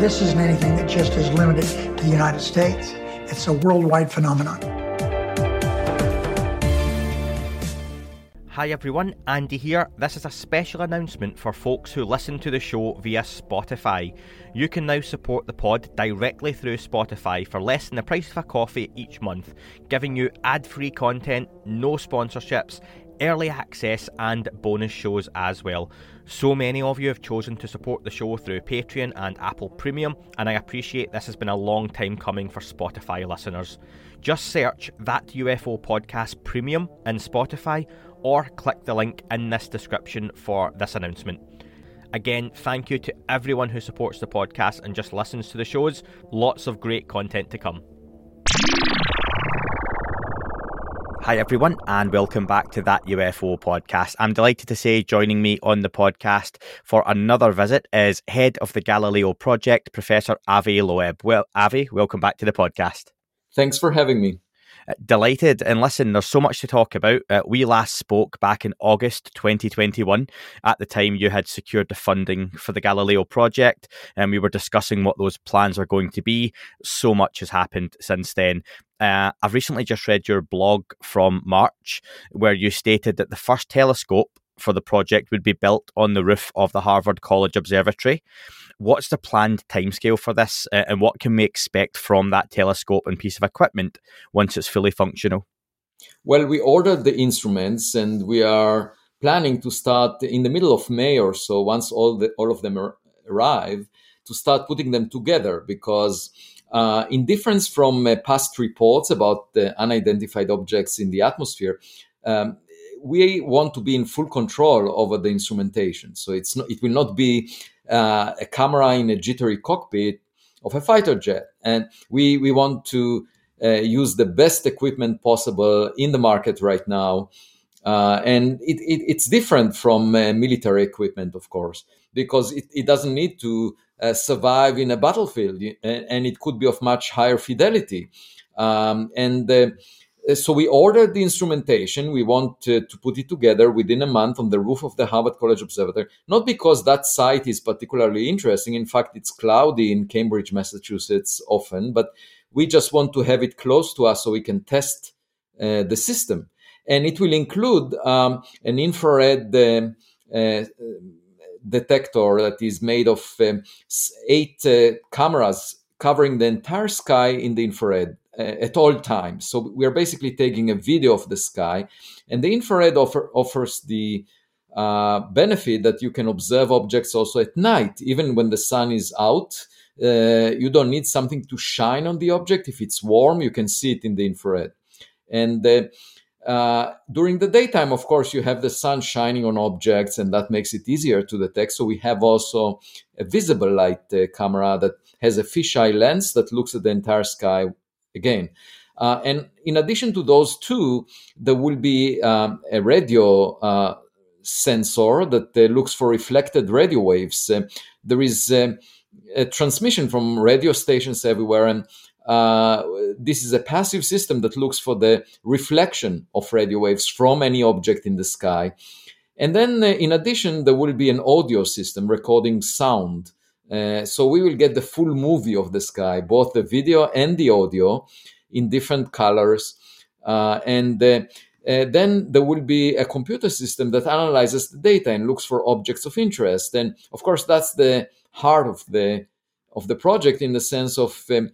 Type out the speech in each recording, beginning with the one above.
This isn't anything that just is limited to the United States. It's a worldwide phenomenon. Hi everyone, Andy here. This is a special announcement for folks who listen to the show via Spotify. You can now support the pod directly through Spotify for less than the price of a coffee each month, giving you ad free content, no sponsorships, early access, and bonus shows as well. So many of you have chosen to support the show through Patreon and Apple Premium, and I appreciate this has been a long time coming for Spotify listeners. Just search that UFO podcast premium in Spotify or click the link in this description for this announcement. Again, thank you to everyone who supports the podcast and just listens to the shows. Lots of great content to come. Hi, everyone, and welcome back to that UFO podcast. I'm delighted to say joining me on the podcast for another visit is head of the Galileo project, Professor Avi Loeb. Well, Avi, welcome back to the podcast. Thanks for having me. Uh, delighted. And listen, there's so much to talk about. Uh, we last spoke back in August 2021. At the time, you had secured the funding for the Galileo project, and we were discussing what those plans are going to be. So much has happened since then. Uh, I've recently just read your blog from March, where you stated that the first telescope for the project would be built on the roof of the Harvard College Observatory. What's the planned timescale for this, uh, and what can we expect from that telescope and piece of equipment once it's fully functional? Well, we ordered the instruments, and we are planning to start in the middle of May or so. Once all the all of them ar- arrive, to start putting them together because. Uh, in difference from uh, past reports about the unidentified objects in the atmosphere, um, we want to be in full control over the instrumentation. So it's not, it will not be uh, a camera in a jittery cockpit of a fighter jet, and we we want to uh, use the best equipment possible in the market right now. Uh, and it, it, it's different from uh, military equipment, of course, because it, it doesn't need to uh, survive in a battlefield, and, it could be of much higher fidelity. Um, and uh, so we ordered the instrumentation. We want to, to, put it together within a month on the roof of the Harvard College Observatory, not because that site is particularly interesting. In fact, it's cloudy in Cambridge, Massachusetts often, but we just want to have it close to us so we can test uh, the system. And it will include um, an infrared uh, uh, detector that is made of um, eight uh, cameras covering the entire sky in the infrared uh, at all times. So we are basically taking a video of the sky, and the infrared offer, offers the uh, benefit that you can observe objects also at night, even when the sun is out. Uh, you don't need something to shine on the object. If it's warm, you can see it in the infrared. And uh, during the daytime, of course, you have the sun shining on objects, and that makes it easier to detect. So we have also a visible light uh, camera that has a fisheye lens that looks at the entire sky again. Uh, and in addition to those two, there will be um, a radio uh, sensor that uh, looks for reflected radio waves. There is uh, a transmission from radio stations everywhere, and uh, this is a passive system that looks for the reflection of radio waves from any object in the sky. And then, in addition, there will be an audio system recording sound. Uh, so we will get the full movie of the sky, both the video and the audio, in different colors. Uh, and uh, uh, then there will be a computer system that analyzes the data and looks for objects of interest. And of course, that's the heart of the of the project in the sense of um, uh,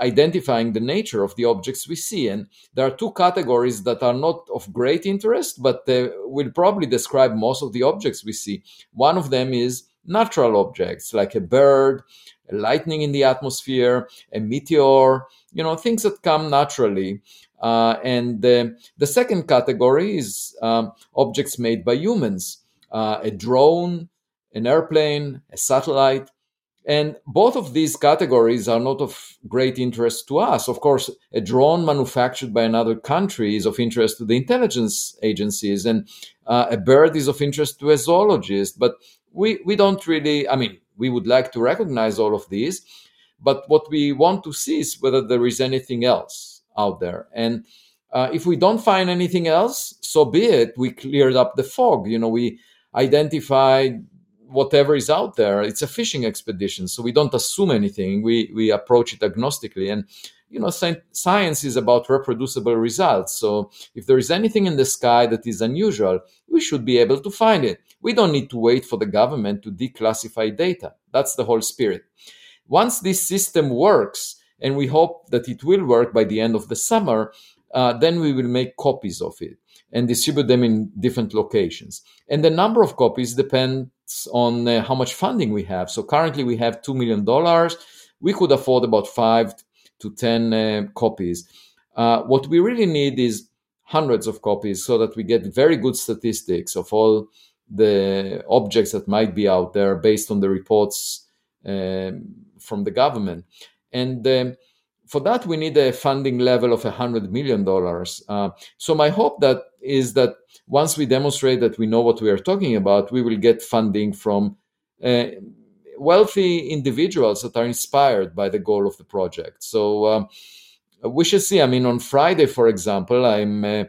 identifying the nature of the objects we see. And there are two categories that are not of great interest, but will probably describe most of the objects we see. One of them is natural objects like a bird, a lightning in the atmosphere, a meteor, you know, things that come naturally. Uh, and uh, the second category is um, objects made by humans, uh, a drone, an airplane, a satellite. And both of these categories are not of great interest to us. Of course, a drone manufactured by another country is of interest to the intelligence agencies, and uh, a bird is of interest to a zoologist. But we, we don't really, I mean, we would like to recognize all of these, but what we want to see is whether there is anything else out there. And uh, if we don't find anything else, so be it. We cleared up the fog. You know, we identified whatever is out there. It's a fishing expedition, so we don't assume anything. We we approach it agnostically, and you know, science is about reproducible results. So if there is anything in the sky that is unusual, we should be able to find it. We don't need to wait for the government to declassify data. That's the whole spirit. Once this system works, and we hope that it will work by the end of the summer, uh, then we will make copies of it and distribute them in different locations. And the number of copies depends on uh, how much funding we have. So currently we have $2 million. We could afford about five to 10 uh, copies. Uh, what we really need is hundreds of copies so that we get very good statistics of all the objects that might be out there based on the reports um, from the government. And um, for that, we need a funding level of $100 million. Uh, so, my hope that is that once we demonstrate that we know what we are talking about, we will get funding from uh, wealthy individuals that are inspired by the goal of the project. So, um, we should see. I mean, on Friday, for example, I'm uh,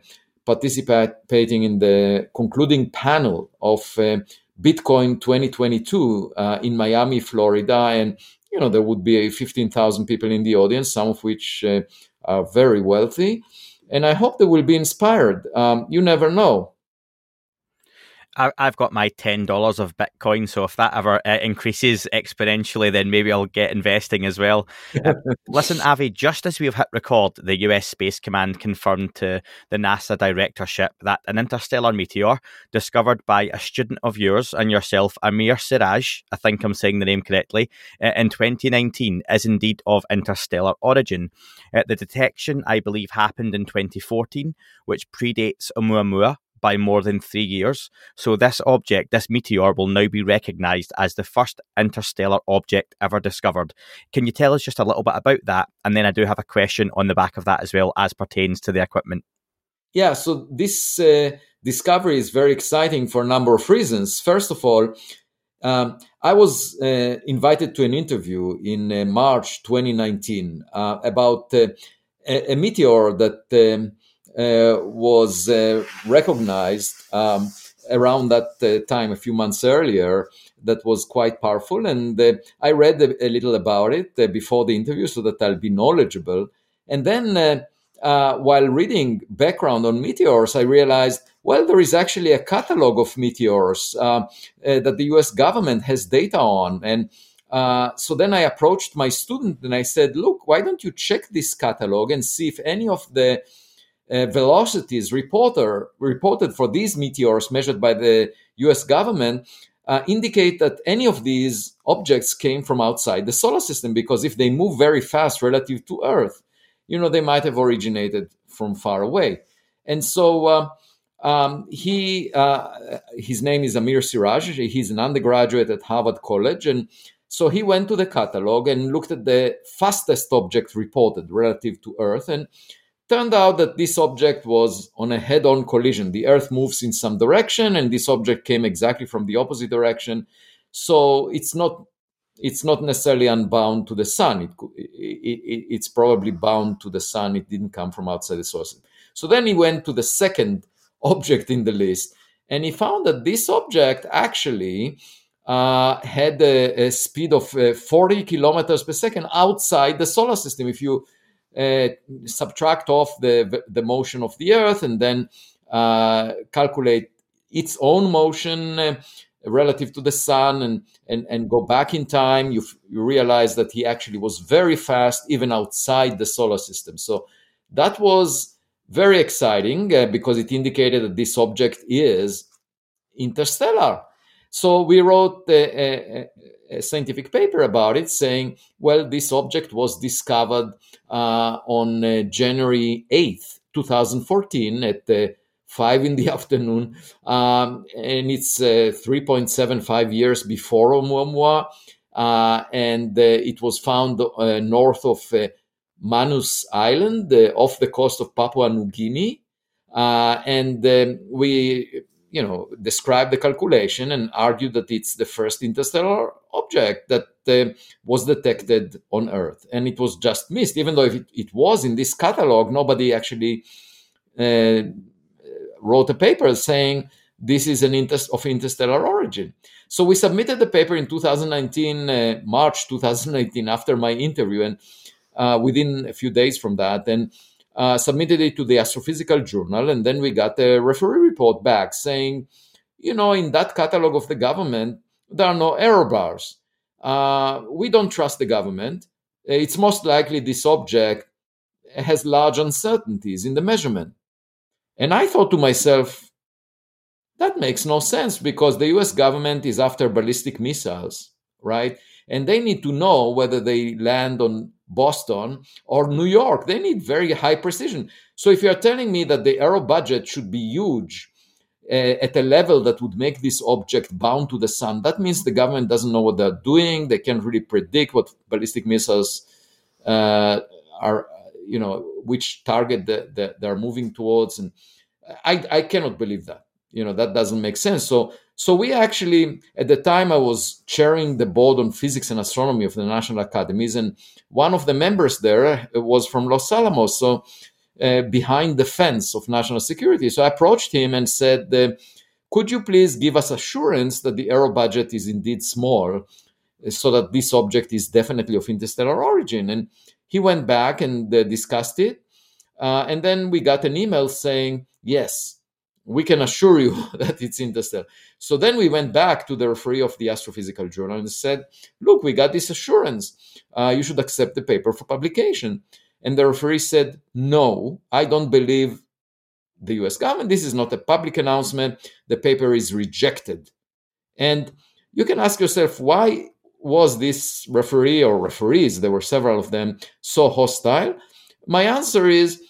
participating in the concluding panel of uh, Bitcoin 2022 uh, in Miami, Florida, and you know, there would be 15,000 people in the audience, some of which uh, are very wealthy. And I hope they will be inspired. Um, you never know. I, have got my ten dollars of Bitcoin, so if that ever uh, increases exponentially, then maybe I'll get investing as well. Uh, listen, Avi, just as we've hit record, the U.S. Space Command confirmed to the NASA directorship that an interstellar meteor discovered by a student of yours and yourself, Amir Siraj, I think I'm saying the name correctly, uh, in 2019 is indeed of interstellar origin. Uh, the detection, I believe, happened in 2014, which predates Oumuamua, by more than three years. So, this object, this meteor, will now be recognized as the first interstellar object ever discovered. Can you tell us just a little bit about that? And then I do have a question on the back of that as well, as pertains to the equipment. Yeah, so this uh, discovery is very exciting for a number of reasons. First of all, um, I was uh, invited to an interview in uh, March 2019 uh, about uh, a, a, meteor that um, was uh, recognized um, around that uh, time, a few months earlier, that was quite powerful. And I read a, a, little about it before the interview so that I'll be knowledgeable. And then uh, while reading background on meteors, I realized, well, there is actually a catalog of meteors uh, uh, that the US government has data on. And so then I approached my student and I said, look, why don't you check this catalog and see if any of the uh, velocities reporter, reported for these meteors measured by the US government uh, indicate that any of these objects came from outside the solar system because if they move very fast relative to Earth, you know, they might have originated from far away. And so uh, um, he, uh, his name is Amir Siraj. He's an undergraduate at Harvard College. And so he went to the catalog and looked at the fastest object reported relative to Earth. And Turned out that this object was on a head on collision. The Earth moves in some direction, and this object came exactly from the opposite direction. So it's not it's not necessarily unbound to the sun. It, it, it, it's probably bound to the sun. It didn't come from outside the source. So then he went to the second object in the list, and he found that this object actually uh, had a, a, speed of uh, 40 kilometers per second outside the solar system. If you subtract off the, the motion of the Earth and then uh, calculate its own motion uh, relative to the sun and, and, and go back in time, you, you realize that he actually was very fast even outside the solar system. So that was very exciting uh, because it indicated that this object is interstellar. So we wrote a, a, a scientific paper about it saying, well, this object was discovered uh, on uh, January 8th, 2014, at uh, five in the afternoon, um, and it's uh, 3.75 years before Oumuamua, uh, and uh, it was found north of Manus Island, off the coast of Papua New Guinea, and um, we you know, described the calculation and argued that it's the first interstellar object that uh, was detected on Earth. And it was just missed, even though it, it was in this catalog, nobody actually uh, wrote a paper saying this is an inter- of interstellar origin. So we submitted the paper in 2019, uh, March 2019, after my interview, and uh, within a few days from that. And uh, submitted it to the Astrophysical Journal, and then we got a referee report back saying, you know, in that catalog of the government, there are no error bars. Uh, we don't trust the government. It's most likely this object has large uncertainties in the measurement. And I thought to myself, that makes no sense because the US government is after ballistic missiles, right? And they need to know whether they land on Boston or New York. They need very high precision. So if you are telling me that the error budget should be huge uh, at a level that would make this object bound to the sun, that means the government doesn't know what they're doing. They can't really predict what ballistic missiles uh, are, you know, which target they're moving towards. And I, I cannot believe that. You know, that doesn't make sense. So so we actually, at the time, I was chairing the board on physics and astronomy of the national academies, and one of the members there was from Los Alamos, so uh, behind the fence of national security. So I approached him and said, uh, "Could you please give us assurance that the error budget is indeed small, so that this object is definitely of interstellar origin?" And he went back and uh, discussed it, uh, and then we got an email saying, "Yes." We can assure you that it's interstellar. So then we went back to the referee of the Astrophysical Journal and said, look, we got this assurance. Uh, you should accept the paper for publication. And the referee said, no, I don't believe the US government. This is not a public announcement. The paper is rejected. And you can ask yourself, why was this referee or referees, there were several of them, so hostile? My answer is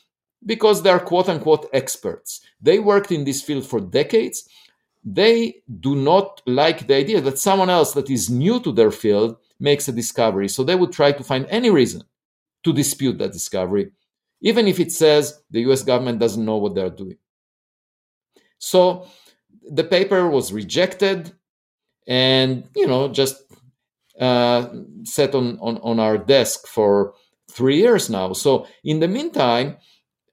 because they're quote unquote experts. They worked in this field for decades. They do not like the idea that someone else that is new to their field makes a discovery. So they would try to find any reason to dispute that discovery, even if it says the US government doesn't know what they're doing. So the paper was rejected and, you know, just uh, set on, on, on our desk for three years now. So in the meantime,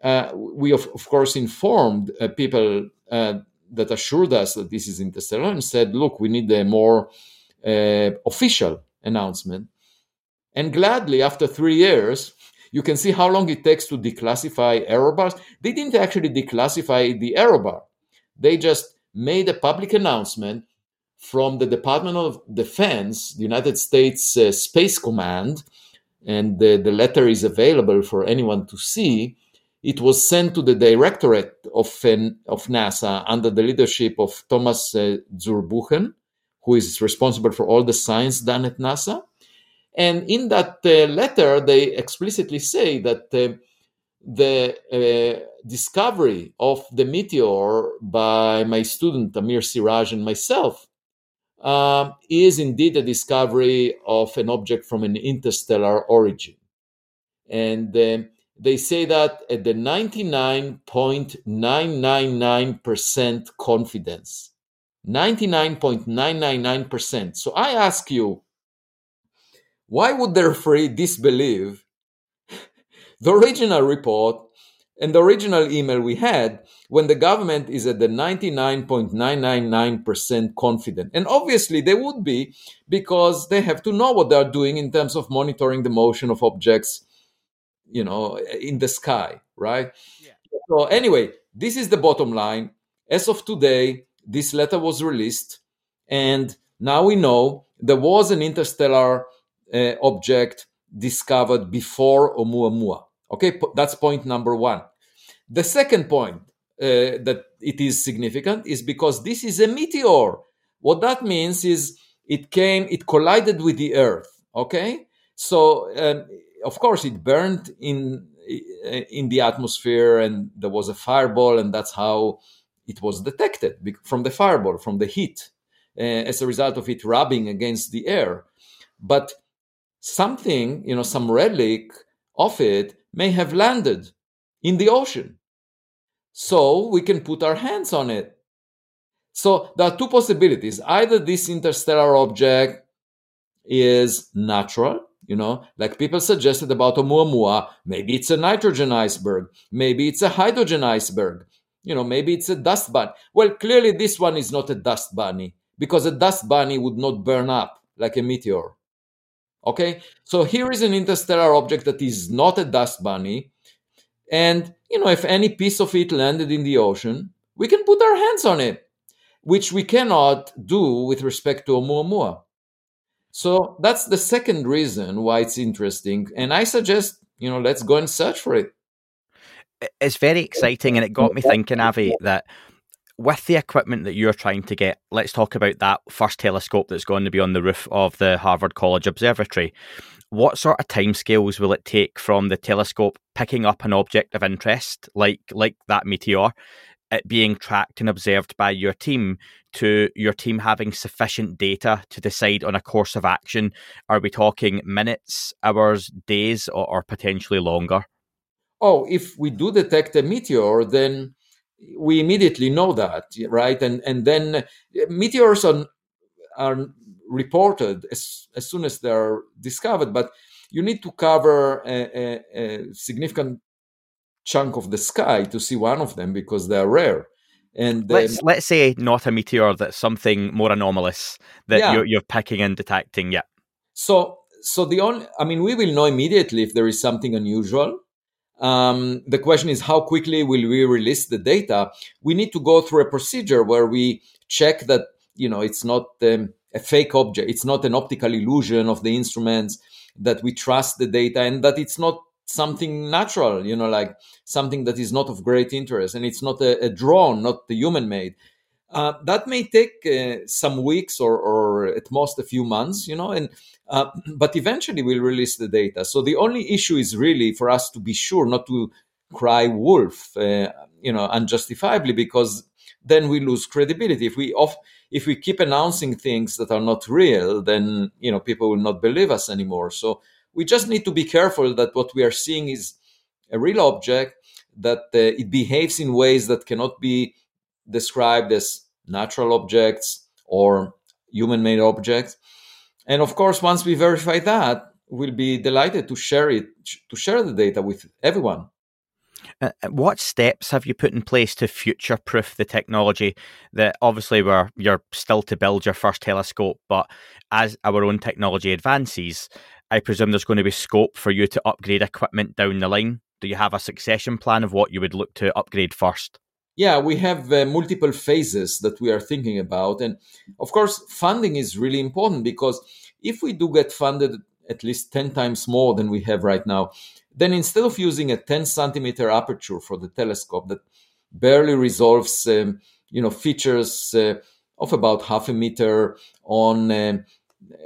uh, we of, of, course informed uh, people uh, that assured us that this is interstellar and said, look, we need a more uh, official announcement. And gladly, after three years, you can see how long it takes to declassify error bars. They didn't actually declassify the error bar. They just made a public announcement from the Department of Defense, the United States uh, Space Command, and the, the letter is available for anyone to see it was sent to the directorate of, of NASA under the leadership of Thomas uh, Zurbuchen, who is responsible for all the science done at NASA. And in that uh, letter, they explicitly say that uh, the uh, discovery of the meteor by my student Amir Siraj and myself uh, is indeed a discovery of an object from an interstellar origin. And uh, they say that at the 99.999% confidence. 99.999%. So I ask you, why would the referee disbelieve the original report and the original email we had when the government is at the 99.999% confident? And obviously they would be because they have to know what they're doing in terms of monitoring the motion of objects you know in the sky right yeah. so anyway this is the bottom line as of today this letter was released and now we know there was an interstellar uh, object discovered before Oumuamua. Okay, that's point number one. The second point uh, that it is significant is because this is a meteor. What that means is it came, it collided with the Earth. Okay, so um, of course, it burned in in the atmosphere and there was a fireball and that's how it was detected from the fireball from the heat uh, as a result of it rubbing against the air. But something you know some relic of it may have landed in the ocean. So we can put our hands on it. So there are two possibilities. Either this interstellar object is natural you know, like people suggested about Oumuamua, maybe it's a nitrogen iceberg, maybe it's a hydrogen iceberg, you know, maybe it's a dust bunny. Well, clearly this one is not a dust bunny because a dust bunny would not burn up like a meteor. Okay, so here is an interstellar object that is not a dust bunny, and you know, if any piece of it landed in the ocean, we can put our hands on it, which we cannot do with respect to Oumuamua. So that's the second reason why it's interesting. And I suggest, you know, let's go and search for it. It's very exciting. And it got me thinking, Avi, that with the equipment that you're trying to get, let's talk about that first telescope that's going to be on the roof of the Harvard College Observatory. What sort of timescales will it take from the telescope picking up an object of interest, like like that meteor, it being tracked and observed by your team to your team having sufficient data to decide on a course of action? Are we talking minutes, hours, days, or, or potentially longer? Oh, if we do detect a meteor, then we immediately know that, right? And and then eh, meteors are are reported as, as soon as they're discovered, but you need to cover a, a, a significant chunk of the sky to see one of them because they're rare. And let's let's say not a meteor, that's something more anomalous that yeah. you're, you're picking and detecting. Yeah. So so the only, I mean, we will know immediately if there is something unusual. Um, the question is how quickly will we release the data? We need to go through a procedure where we check that you know it's not um, a fake object, it's not an optical illusion of the instruments, that we trust the data, and that it's not something natural, you know, like something that is not of great interest, and it's not a, a drone, not the human made. Uh, that may take uh, some weeks or, or, at most a few months, you know, and uh, but eventually we'll release the data. So the only issue is really for us to be sure not to cry wolf, uh, you know, unjustifiably, because then we lose credibility. If we off, if we keep announcing things that are not real, then you know people will not believe us anymore. So we just need to be careful that what we are seeing is a real object that uh, it behaves in ways that cannot be described as natural objects or human made objects. And of course once we verify that we'll be delighted to share it to share the data with everyone. Uh, uh, what steps have you put in place to future proof the technology? That obviously we're you're still to build your first telescope but as our own technology advances I presume there's going to be scope for you to upgrade equipment down the line. Do you have a succession plan of what you would look to upgrade first? Yeah, we have uh, multiple phases that we are thinking about. And of course, funding is really important because if we do get funded at least 10 times more than we have right now, then instead of using a 10 centimeter aperture for the telescope that barely resolves um, you know features uh, of about half a meter on um,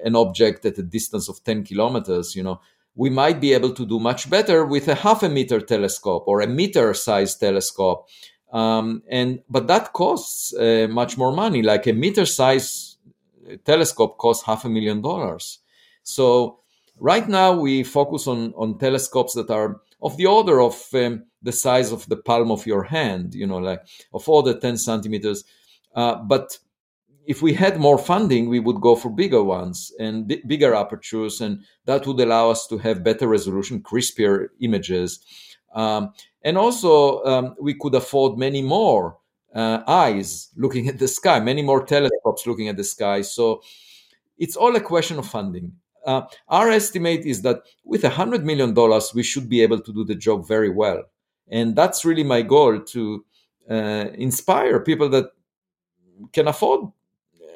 an object at a distance of 10 kilometers, you know, we might be able to do much better with a half a meter telescope or a meter size telescope. Um, and but that costs uh, much more money. Like a meter size telescope costs half a million dollars. So right now we focus on on telescopes that are of the order of um, the size of the palm of your hand. You know, like of all the 10 centimeters. Uh, but if we had more funding, we would go for bigger ones and b- bigger apertures, and that would allow us to have better resolution, crispier images. Um, and also, um, we could afford many more uh, eyes looking at the sky, many more telescopes looking at the sky. So it's all a question of funding. Uh, our estimate is that with $100 million, we should be able to do the job very well. And that's really my goal to uh, inspire people that can afford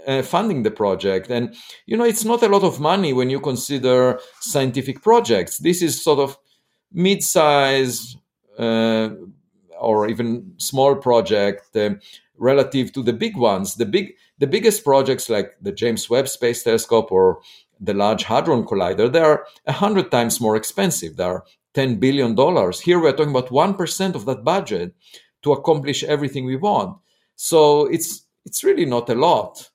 uh, funding the project. And, you know, it's not a lot of money when you consider scientific projects. This is sort of mid size uh, or even small project uh, relative to the big ones. The big, the biggest projects like the James Webb Space Telescope or the Large Hadron Collider, they are a hundred times more expensive. They are 10 billion dollars. Here we're talking about 1% of that budget to accomplish everything we want. So it's it's really not a lot.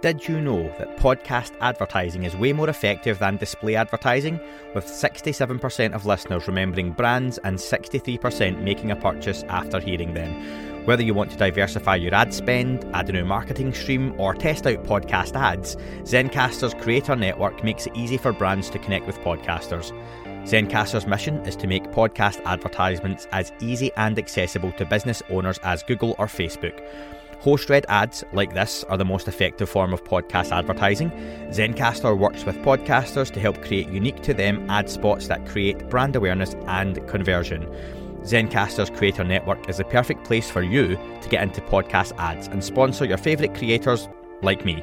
Did you know that podcast advertising is way more effective than display advertising, with 67% of listeners remembering brands and 63% making a purchase after hearing them? Whether you want to diversify your ad spend, add a new marketing stream, or test out podcast ads, Zencastr's Creator Network makes it easy for brands to connect with podcasters. Zencastr's mission is to make podcast advertisements as easy and accessible to business owners as Google or Facebook. Host read ads like this are the most effective form of podcast advertising. Zencastr works with podcasters to help create unique to them ad spots that create brand awareness and conversion. Zencastr's Creator Network is the perfect place for you to get into podcast ads and sponsor your favourite creators like me.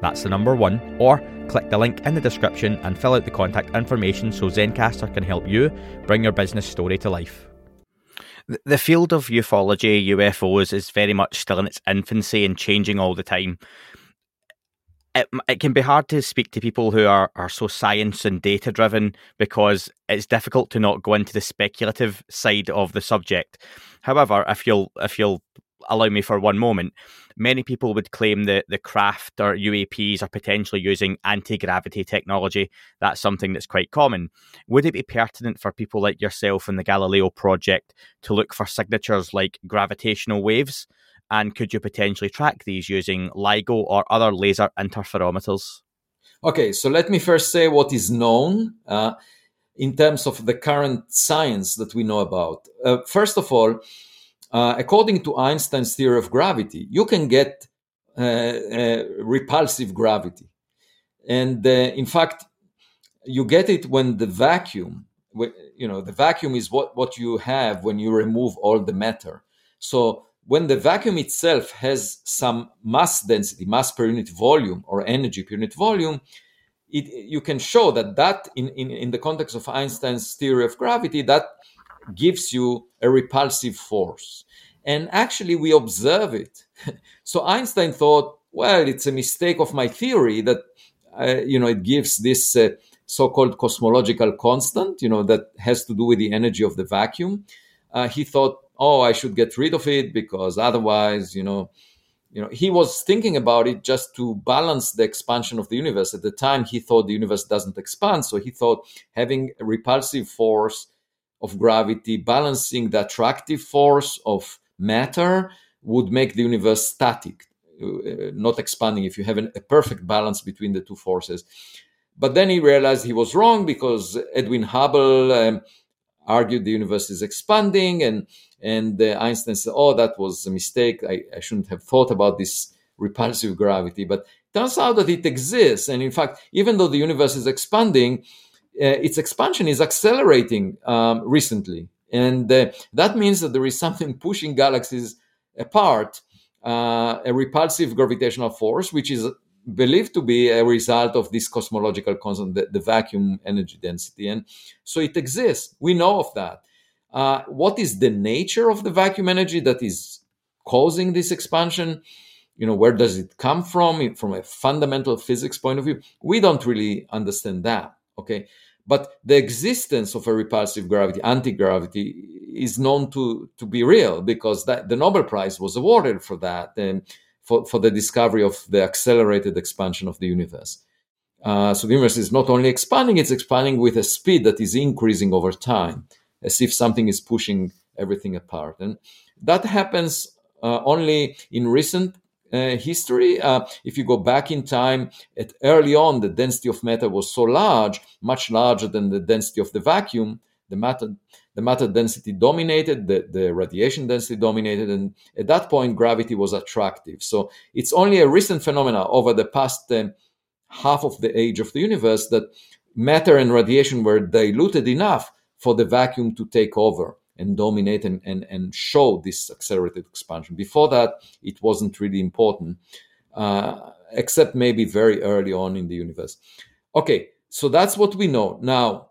that's the number one, or click the link in the description and fill out the contact information so Zencastr can help you bring your business story to life. The field of ufology, UFOs, is very much still in its infancy and changing all the time. It, it can be hard to speak to people who are, are so science and data driven because it's difficult to not go into the speculative side of the subject. However, if you'll if you'll allow me for one moment, many people would claim that the craft or UAPs are potentially using anti gravity technology. That's something that's quite common. Would it be pertinent for people like yourself in the Galileo project to look for signatures like gravitational waves? And could you potentially track these using LIGO or other laser interferometers? Okay, so let me first say what is known uh, in terms of the current science that we know about. Uh, first of all, uh, according to Einstein's theory of gravity, you can get uh, uh, repulsive gravity. And uh, in fact, you get it when the vacuum, you know, the vacuum is what, what you have when you remove all the matter. So when the vacuum itself has some mass density, mass per unit volume, or energy per unit volume, it, you can show that that in, in, in the context of Einstein's theory of gravity, that gives you a repulsive force. And actually, we observe it. so Einstein thought, well, it's a mistake of my theory that, uh, you know, it gives this uh, so-called cosmological constant, you know, that has to do with the energy of the vacuum. Uh, he thought, oh, I should get rid of it because otherwise, you know, you know, he was thinking about it just to balance the expansion of the universe. At the time, he thought the universe doesn't expand, so he thought having a repulsive force of gravity balancing the attractive force of matter would make the universe static, uh, not expanding if you have an, a perfect balance between the two forces. But then he realized he was wrong because Edwin Hubble um, argued the universe is expanding, and and uh, Einstein said, "Oh, that was a mistake. I, I shouldn't have thought about this repulsive gravity." But turns out that it exists, and in fact, even though the universe is expanding, uh, its expansion is accelerating um, recently, and uh, that means that there is something pushing galaxies apart, uh, a repulsive gravitational force, which is believed to be a result of this cosmological constant, the, the vacuum energy density, and so it exists. We know of that. Uh, what is the nature of the vacuum energy that is causing this expansion? You know, where does it come from? From a fundamental physics point of view, we don't really understand that. Okay, but the existence of a repulsive gravity, anti gravity, is known to, to be real because that, the Nobel Prize was awarded for that and for, for the discovery of the accelerated expansion of the universe. Uh, so the universe is not only expanding, it's expanding with a speed that is increasing over time, as if something is pushing everything apart. And that happens uh, only in recent uh, history. Uh, if you go back in time, at early on, the density of matter was so large, much larger than the density of the vacuum. The matter, the matter density dominated, the, the radiation density dominated, and at that point, gravity was attractive. So it's only a recent phenomenon over the past uh, half of the age of the universe that matter and radiation were diluted enough for the vacuum to take over and dominate and, and, and show this accelerated expansion. Before that, it wasn't really important, uh, except maybe very early on in the universe. Okay, so that's what we know. Now,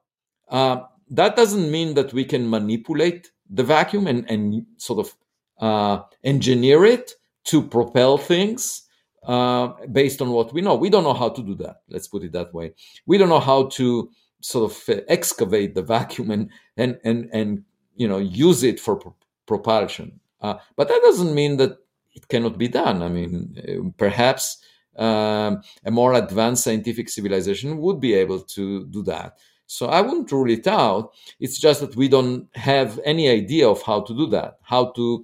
uh, that doesn't mean that we can manipulate the vacuum and, and sort of uh, engineer it to propel things uh, based on what we know. We don't know how to do that. Let's put it that way. We don't know how to sort of uh, excavate the vacuum and and and and you know use it for pro- propulsion. Uh, but that doesn't mean that it cannot be done. I mean, uh, perhaps um, a more advanced scientific civilization would be able to do that. So I wouldn't rule it out. It's just that we don't have any idea of how to do that, how to,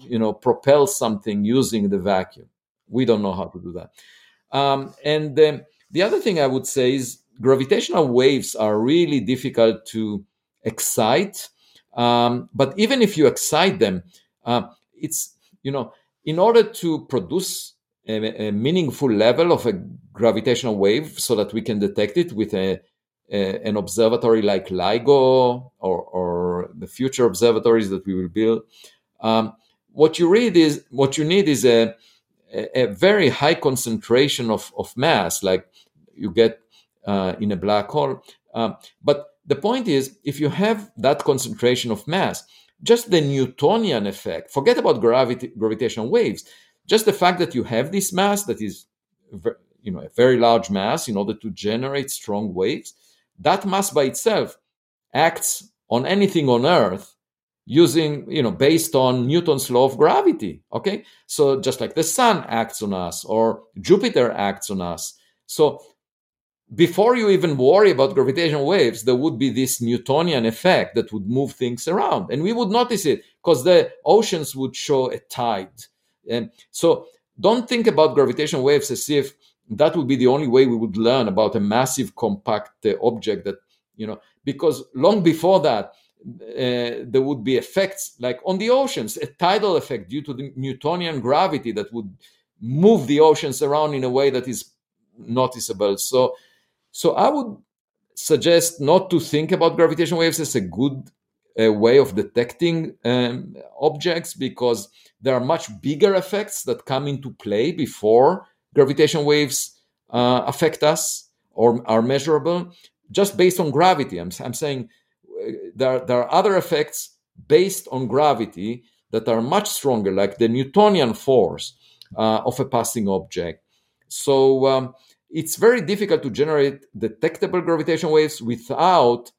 you know, propel something using the vacuum. We don't know how to do that. Um, and the other thing I would say is gravitational waves are really difficult to excite. Um, but even if you excite them, uh, it's you know in order to produce a, a, meaningful level of a gravitational wave so that we can detect it with a, a an observatory like LIGO or, or, the future observatories that we will build. Um, what you read is what you need is a, a, very high concentration of, of mass, like you get uh, in a black hole. Um, but the point is, if you have that concentration of mass, just the Newtonian effect, forget about gravity, gravitational waves, just the fact that you have this mass that is you know a very large mass in order to generate strong waves, that mass by itself acts on anything on Earth using you know based on newton's law of gravity okay? So just like the sun acts on us or jupiter acts on us. So before you even worry about gravitational waves, there would be this Newtonian effect that would move things around. And we would notice it because the oceans would show a tide. And so don't think about gravitational waves as if that would be the only way we would learn about a massive compact uh, object that, you know, because long before that, uh, there would be effects like on the oceans, a tidal effect due to the Newtonian gravity that would move the oceans around in a way that is noticeable. So so I would suggest not to think about gravitational waves as a good uh, way of detecting um, objects because there are much bigger effects that come into play before gravitational waves uh, affect us or are measurable just based on gravity. I'm, I'm saying uh, there, there are other effects based on gravity that are much stronger, like the Newtonian force uh, of a passing object. So um, it's very difficult to generate detectable gravitational waves without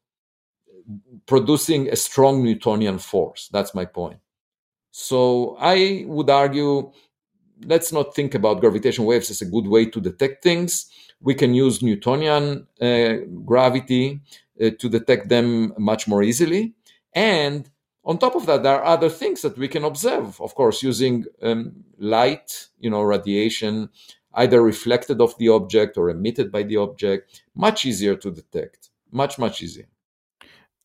producing a strong Newtonian force. That's my point. So I would argue let's not think about gravitational waves as a good way to detect things. We can use Newtonian uh, gravity uh, to detect them much more easily. And on top of that, there are other things that we can observe, of course, using um, light, you know, radiation, either reflected off the object or emitted by the object. Much easier to detect. Much, much easier.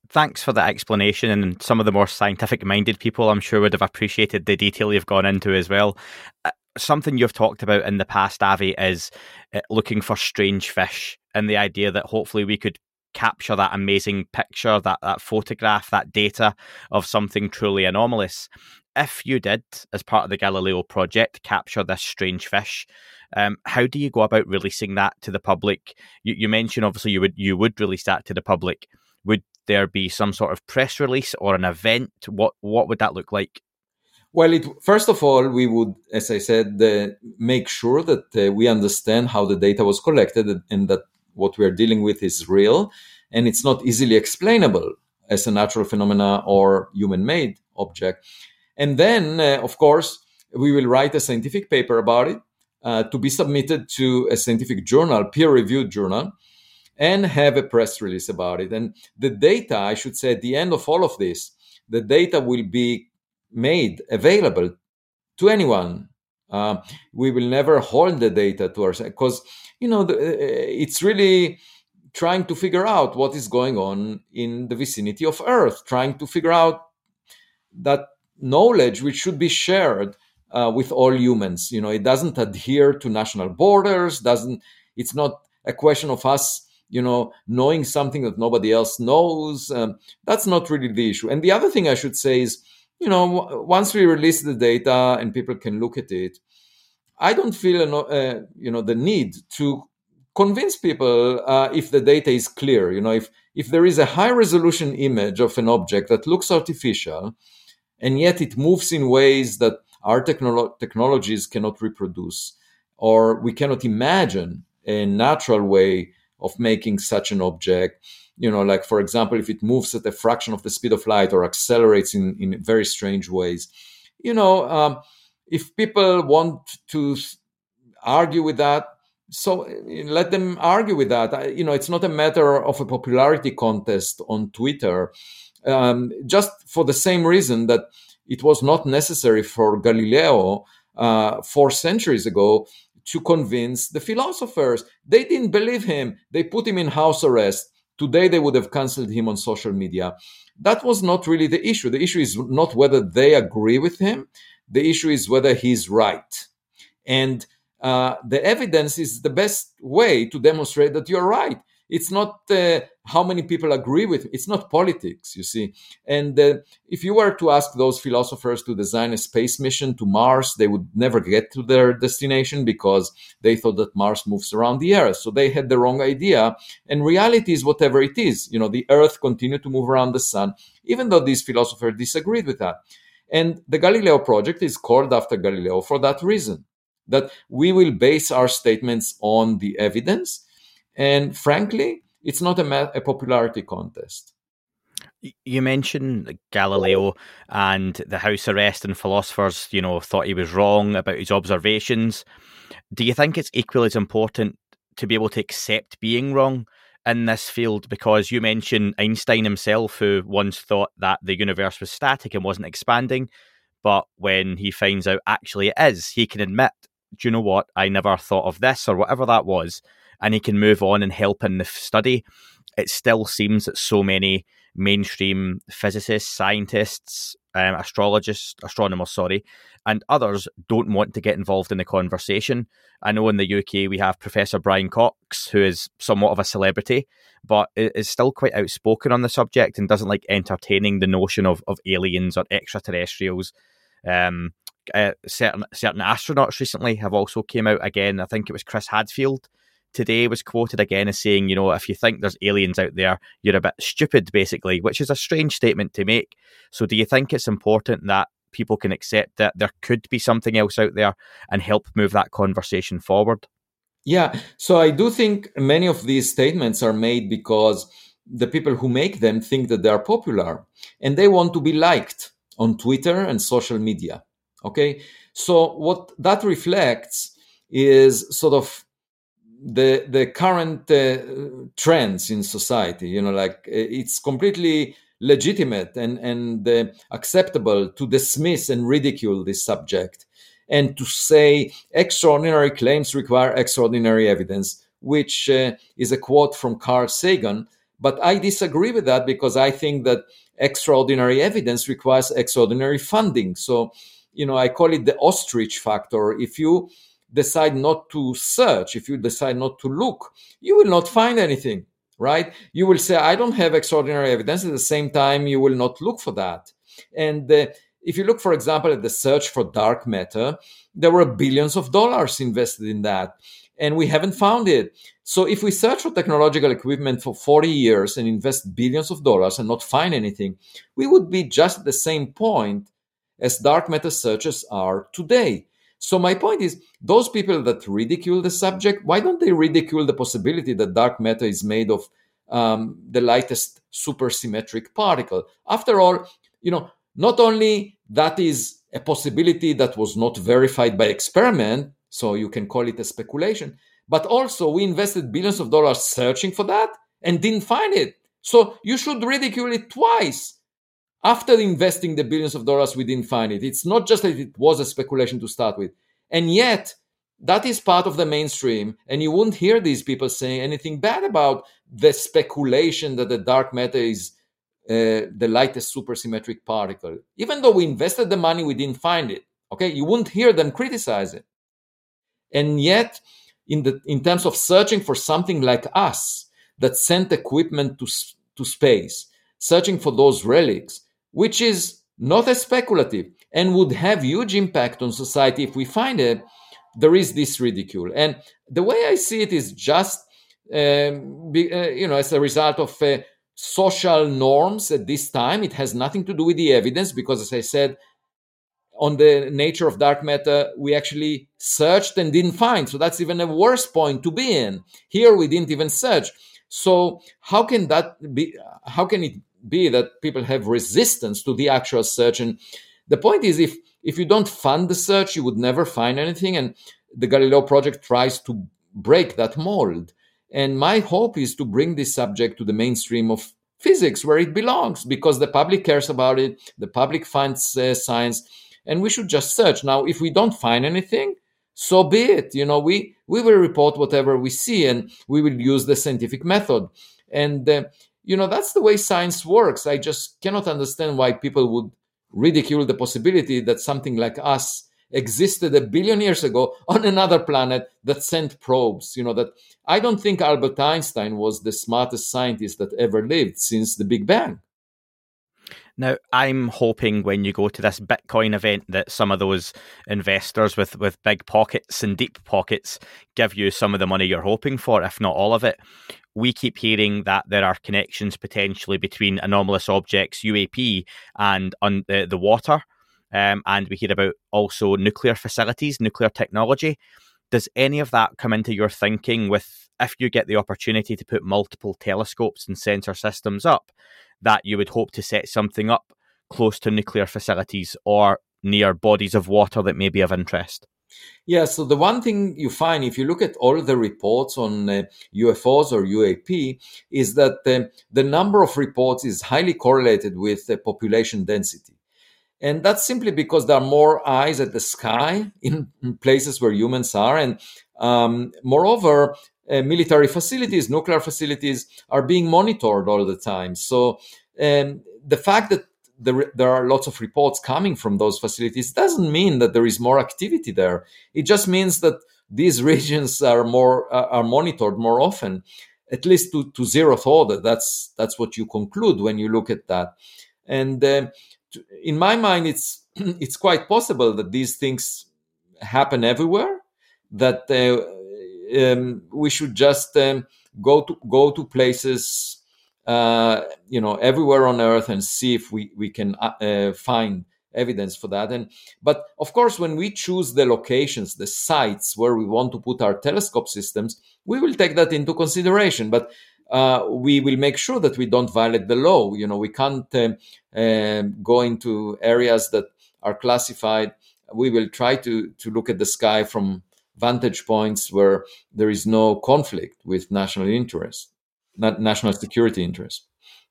Thanks for that explanation. And some of the more scientific minded people, I'm sure, would have appreciated the detail you've gone into as well. Uh, something you've talked about in the past, Avi, is uh, looking for strange fish and the idea that hopefully we could capture that amazing picture, that, that photograph, that data of something truly anomalous. If you did, as part of the Galileo project, capture this strange fish, um, how do you go about releasing that to the public? You, you mentioned obviously you would you would release that to the public. Would there be some sort of press release or an event? What what would that look like? Well, it, first of all, we would, as I said, uh, make sure that uh, we understand how the data was collected and that what we are dealing with is real and it's not easily explainable as a natural phenomena or human-made object. And then, uh, of course, we will write a scientific paper about it uh, to be submitted to a scientific journal, peer reviewed journal, and have a press release about it. And the data, I should say, at the end of all of this, the data will be made available to anyone. Uh, we will never hold the data to ourselves because, you know, the, uh, it's really trying to figure out what is going on in the vicinity of Earth, trying to figure out that knowledge which should be shared uh, with all humans. You know, it doesn't adhere to national borders. Doesn't. It's not a question of us you know, knowing something that nobody else knows. Um, that's not really the issue. And the other thing I should say is, you know, once we release the data and people can look at it, I don't feel, uh, you know, the need to convince people uh, if the data is clear. You know, if if there is a high resolution image of an object that looks artificial, and yet it moves in ways that our technolo- technologies cannot reproduce, or we cannot imagine a natural way of making such an object. You know, like for example, if it moves at a fraction of the speed of light or accelerates in, in very strange ways. You know, um, if people want to argue with that, so let them argue with that. You know, it's not a matter of a popularity contest on Twitter. Um, just for the same reason that it was not necessary for Galileo uh, four centuries ago to convince the philosophers. They didn't believe him. They put him in house arrest. Today, they would have cancelled him on social media. That was not really the issue. The issue is not whether they agree with him. The issue is whether he's right. And uh, the evidence is the best way to demonstrate that you're right. It's not uh, how many people agree with. It's not politics, you see. And uh, if you were to ask those philosophers to design a space mission to Mars, they would never get to their destination because they thought that Mars moves around the Earth. So they had the wrong idea. And reality is whatever it is. You know, the Earth continued to move around the sun, even though these philosophers disagreed with that. And the Galileo project is called after Galileo for that reason that we will base our statements on the evidence. And frankly, it's not a, ma- a popularity contest. You mentioned Galileo and the house arrest, and philosophers, you know, thought he was wrong about his observations. Do you think it's equally as important to be able to accept being wrong in this field? Because you mentioned Einstein himself, who once thought that the universe was static and wasn't expanding. But when he finds out actually it is, he can admit do you know what? I never thought of this or whatever that was. And he can move on and help in the study. It still seems that so many mainstream physicists, scientists, um, astrologists, astronomers, sorry, and others don't want to get involved in the conversation. I know in the UK we have Professor Brian Cox, who is somewhat of a celebrity, but is still quite outspoken on the subject and doesn't like entertaining the notion of, of aliens or extraterrestrials. Um, uh, certain certain astronauts recently have also came out again. I think it was Chris Hadfield today was quoted again as saying, you know, if you think there's aliens out there, you're a bit stupid, basically, which is a strange statement to make. So, do you think it's important that people can accept that there could be something else out there and help move that conversation forward? Yeah, so I do think many of these statements are made because the people who make them think that they are popular and they want to be liked on Twitter and social media. Okay, so what that reflects is sort of the the current uh, trends in society. You know, like uh, it's completely legitimate and and uh, acceptable to dismiss and ridicule this subject and to say extraordinary claims require extraordinary evidence, which uh, is a quote from Carl Sagan. But I disagree with that because I think that extraordinary evidence requires extraordinary funding. So you know, I call it the ostrich factor. If you decide not to search, if you decide not to look, you will not find anything, right? You will say, I don't have extraordinary evidence. At the same time, you will not look for that. And uh, if you look, for example, at the search for dark matter, there were billions of dollars invested in that. And we haven't found it. So if we search for technological equipment for 40 years and invest billions of dollars and not find anything, we would be just at the same point as dark matter searches are today. So my point is, those people that ridicule the subject, why don't they ridicule the possibility that dark matter is made of um, the lightest supersymmetric particle? After all, you know, not only that is a possibility that was not verified by experiment, so you can call it a speculation, but also we invested billions of dollars searching for that and didn't find it. So you should ridicule it twice after investing the billions of dollars, we didn't find it. It's not just that it was a speculation to start with. And yet, that is part of the mainstream. And you won't hear these people saying anything bad about the speculation that the dark matter is uh, the lightest supersymmetric particle. Even though we invested the money, we didn't find it. Okay, you won't hear them criticize it. And yet, in the in terms of searching for something like us, that sent equipment to, to space, searching for those relics, which is not as speculative and would have huge impact on society if we find it, there is this ridicule. And the way I see it is just, um, be, uh, you know, as a result of uh, social norms at this time. It has nothing to do with the evidence because, as I said, on the nature of dark matter, we actually searched and didn't find. So that's even a worse point to be in. Here we didn't even search. So how can that be? How can it be that people have resistance to the actual search? And the point is, if if you don't fund the search, you would never find anything. And the Galileo project tries to break that mold. And my hope is to bring this subject to the mainstream of physics where it belongs because the public cares about it, the public finds uh, science, and we should just search. Now, if we don't find anything, so be it. You know, we, we will report whatever we see and we will use the scientific method. And, uh, you know, that's the way science works. I just cannot understand why people would ridicule the possibility that something like us existed a billion years ago on another planet that sent probes. You know, that I don't think Albert Einstein was the smartest scientist that ever lived since the Big Bang. Now, I'm hoping when you go to this Bitcoin event that some of those investors with, with big pockets and deep pockets give you some of the money you're hoping for, if not all of it. We keep hearing that there are connections potentially between anomalous objects, UAP, and on the, the water. Um, and we hear about also nuclear facilities, nuclear technology. Does any of that come into your thinking with if you get the opportunity to put multiple telescopes and sensor systems up, that you would hope to set something up close to nuclear facilities or near bodies of water that may be of interest? Yeah, so the one thing you find if you look at all the reports on uh, UFOs or UAP is that uh, the number of reports is highly correlated with the population density. And that's simply because there are more eyes at the sky in, in places where humans are. And um, moreover, uh, military facilities, nuclear facilities are being monitored all the time. So um, the fact that there, there are lots of reports coming from those facilities doesn't mean that there is more activity there. It just means that these regions are more uh, are monitored more often, at least to, to zeroth order. That's that's what you conclude when you look at that. And uh, in my mind, it's it's quite possible that these things happen everywhere. That uh, um, we should just um, go to go to places, uh, you know, everywhere on Earth and see if we we can uh, uh, find evidence for that. And but of course, when we choose the locations, the sites where we want to put our telescope systems, we will take that into consideration. But uh, we will make sure that we don't violate the law. You know, we can't um, um, go into areas that are classified. We will try to to look at the sky from vantage points where there is no conflict with national interest, national security interest.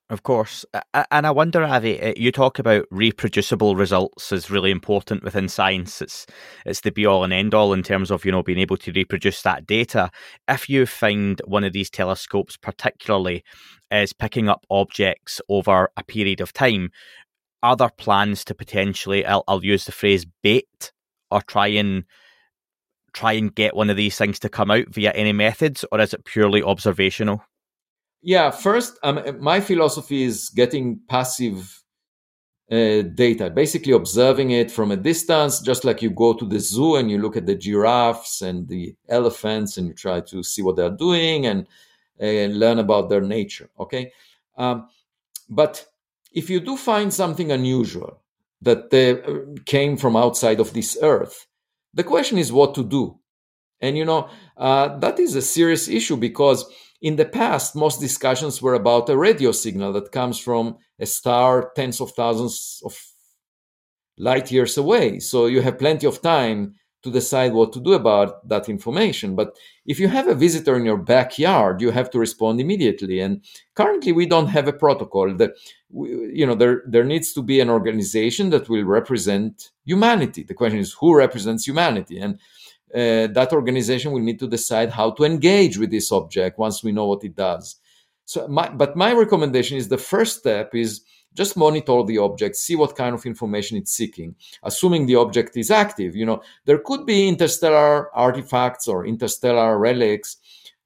Of course. And I wonder, Avi, uh, you talk about reproducible results as really important within science. It's it's the be all and end all in terms of, you know, being able to reproduce that data. If you find one of these telescopes particularly is picking up objects over a period of time, are there plans to potentially I'll, I'll use the phrase bait or try and try and get one of these things to come out via any methods, or is it purely observational? Yeah first um, my philosophy is getting passive uh, data basically observing it from a distance just like you go to the zoo and you look at the giraffes and the elephants and you try to see what they're doing and, learn about their nature okay? Um, but if you do find something unusual that uh, came from outside of this earth the question is what to do. And you know uh, that is a serious issue because in the past, most discussions were about a radio signal that comes from a star tens of thousands of light years away. So you have plenty of time to decide what to do about that information. But if you have a visitor in your backyard, you have to respond immediately. And currently, we don't have a protocol that, you know, there, there needs to be an organization that will represent humanity. The question is who represents humanity? And uh, that organization will need to decide how to engage with this object once we know what it does. So, my, but my recommendation is the first step is just monitor the object, see what kind of information it's seeking, assuming the object is active. You know, there could be interstellar artifacts or interstellar relics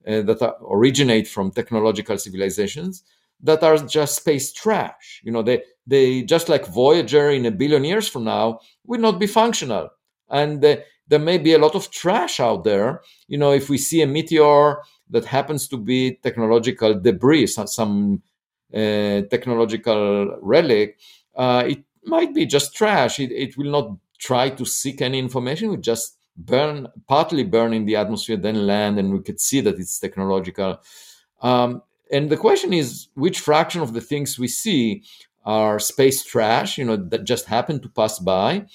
uh, that are, originate from technological civilizations that are just space trash. You know, they they just like Voyager in a billion years from now will not be functional, and uh, there may be a lot of trash out there. You know, if we see a meteor that happens to be technological debris, some, some uh, technological relic, uh, it might be just trash. It, it will not try to seek any information. It will just burn, partly burn in the atmosphere, then land, and we could see that it's technological. Um, and the question is, which fraction of the things we see are space trash, you know, that just happen to pass by,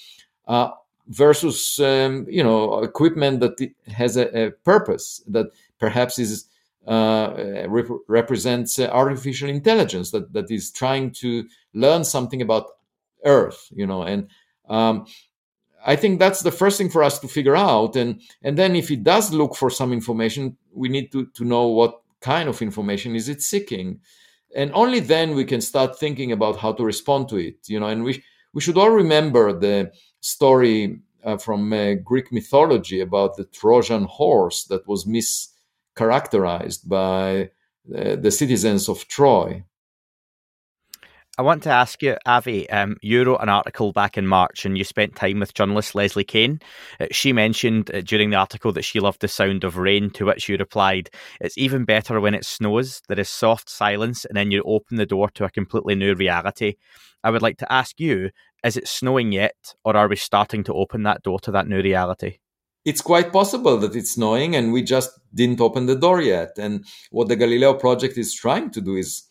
uh, versus, um, you know, equipment that has a, a purpose that perhaps is uh, rep- represents uh, artificial intelligence that, that is trying to learn something about Earth, you know, and um, I think that's the first thing for us to figure out. And and then if it does look for some information, we need to, to know what kind of information is it seeking. And only then we can start thinking about how to respond to it. You know, and we we should all remember the story uh, from uh, Greek mythology about the Trojan horse that was mischaracterized by uh, the citizens of Troy. I want to ask you, Avi. Um, you wrote an article back in March, and you spent time with journalist Leslie Kean. Uh, she mentioned uh, during the article that she loved the sound of rain. To which you replied, "It's even better when it snows. There is soft silence, and then you open the door to a completely new reality." I would like to ask you: Is it snowing yet, or are we starting to open that door to that new reality? it's quite possible that it's snowing and we just didn't open the door yet. And what the Galileo project is trying to do is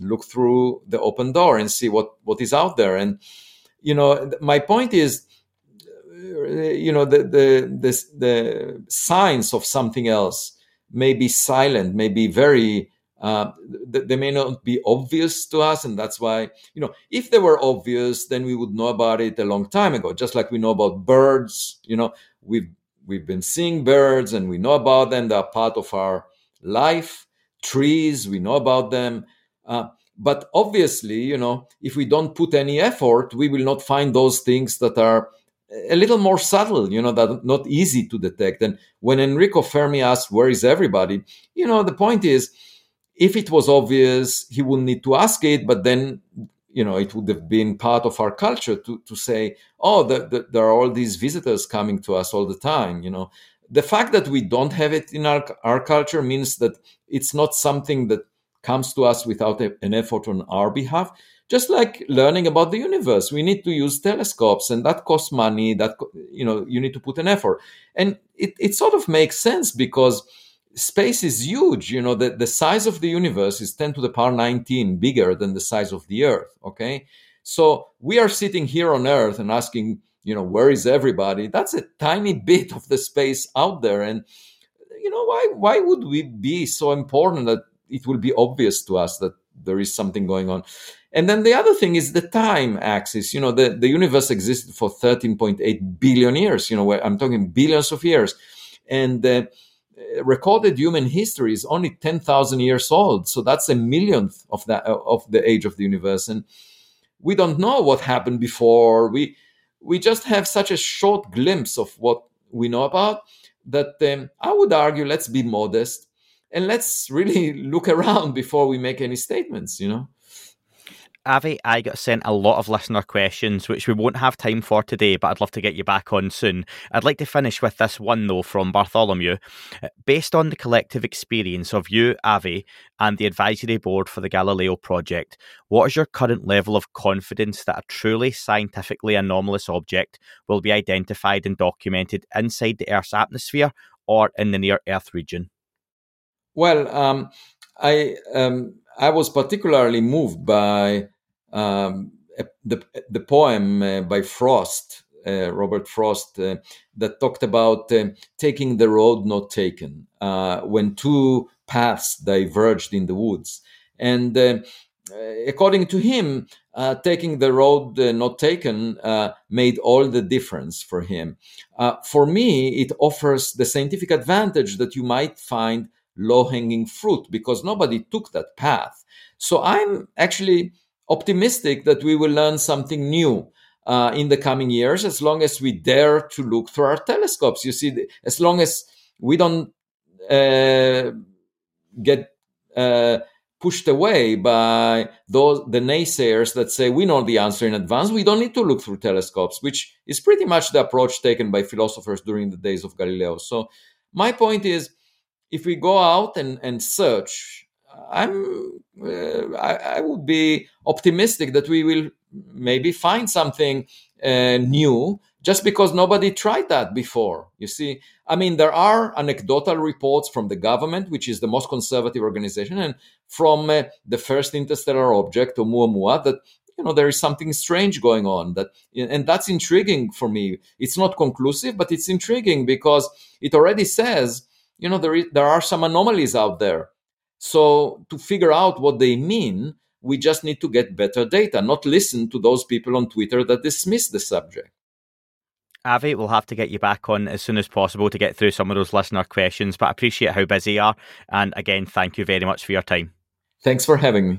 look through the open door and see what what is out there. And you know my point is you know the the the, the signs of something else may be silent may be very uh, they may not be obvious to us and that's why you know if they were obvious then we would know about it a long time ago just like we know about birds you know. We've we've been seeing birds and we know about them. They're part of our life. Trees we know about them uh, but obviously, you know, if we don't put any effort, we will not find those things that are a little more subtle, you know, that not easy to detect. And when Enrico Fermi asked, Where is everybody? You know, the point is, if it was obvious, he wouldn't need to ask it, but then, you know, it would have been part of our culture to, to say, Oh, the, the, there are all these visitors coming to us all the time, you know. The fact that we don't have it in our, our culture means that it's not something that comes to us without a, an effort on our behalf just like learning about the universe. We need to use telescopes and that costs money that you know you need to put an effort. And it, it sort of makes sense because space is huge you know the, the size of the universe is 10 to the power 19 bigger than the size of the earth okay? So we are sitting here on earth and asking you know where is everybody? That's a tiny bit of the space out there and you know why why would we be so important that it will be obvious to us that there is something going on. And then the other thing is the time axis. You know, the, the universe existed for 13.8 billion years. You know, I'm talking billions of years. And uh, recorded human history is only 10,000 years old. So that's a millionth of that of the age of the universe. And we don't know what happened before. We we just have such a short glimpse of what we know about that um, I would argue, let's be modest and let's really look around before we make any statements you know Avi, I got sent a lot of listener questions, which we won't have time for today, but I'd love to get you back on soon. I'd like to finish with this one, though, from Bartholomew. Uh, based on the collective experience of you, Avi, and the advisory board for the Galileo project, what is your current level of confidence that a truly scientifically anomalous object will be identified and documented inside the Earth's atmosphere or in the near Earth region? Well, um, I um, I was particularly moved by um, the the poem uh, by Frost, uh, Robert Frost, uh, that talked about uh, taking the road not taken uh, when two paths diverged in the woods, and uh, according to him, taking the road not taken made all the difference for him. for me, it offers the scientific advantage that you might find low hanging fruit because nobody took that path. So I'm actually optimistic that we will learn something new uh, in the coming years as long as we dare to look through our telescopes. You see, as long as we don't uh, get uh, pushed away by those the naysayers that say we know the answer in advance we don't need to look through telescopes which is pretty much the approach taken by philosophers during the days of galileo so my point is if we go out and, and search i'm uh, I, I, would be optimistic that we will maybe find something uh, new just because nobody tried that before. You see, I mean, there are anecdotal reports from the government, which is the most conservative organization, and from uh, the first interstellar object, Oumuamua, that you know there is something strange going on. That and that's intriguing for me. It's not conclusive, but it's intriguing because it already says, you know, there is, there are some anomalies out there. So to figure out what they mean, we just need to get better data, not listen to those people on Twitter that dismiss the subject. Avi, we'll have to get you back on as soon as possible to get through some of those listener questions, but I appreciate how busy you are. And again, thank you very much for your time. Thanks for having me.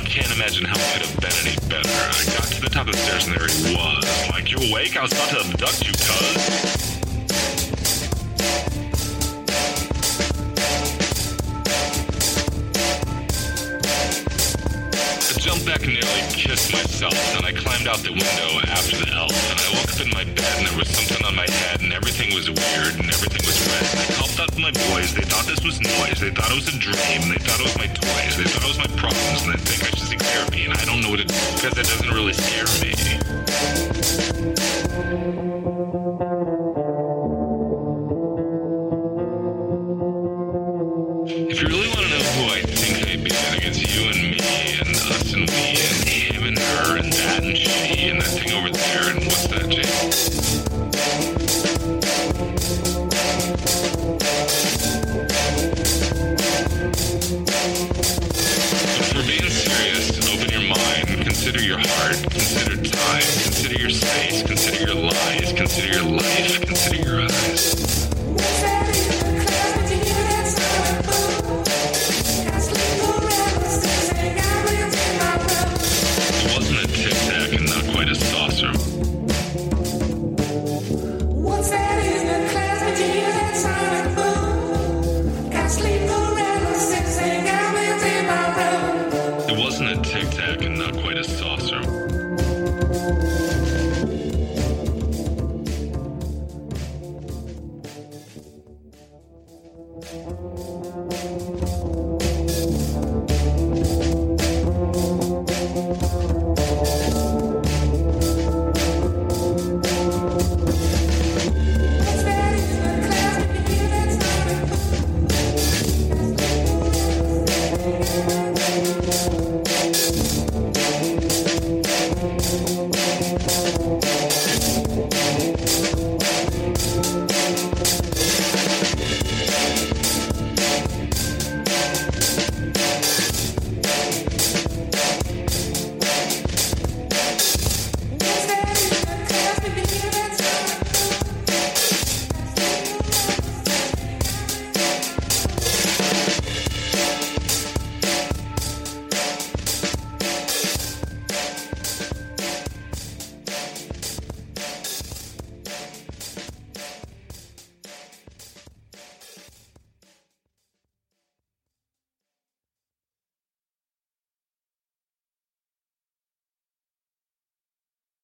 Can't imagine how it could have been any better. I got to the top of the stairs and there he was. Like, you awake? I was about to abduct you, cuz. And nearly kissed myself, and I climbed out the window after the elf, and I woke up in my bed, and there was something on my head, and everything was weird, and everything was red. I called out my boys, they thought this was noise, they thought it was a dream, they thought it was my toys, they thought it was my problems, and they think I should seek therapy, and I don't know what it is, because it doesn't really scare me. Consider your mind, consider your heart, consider time, consider your space, consider your lies, consider your life,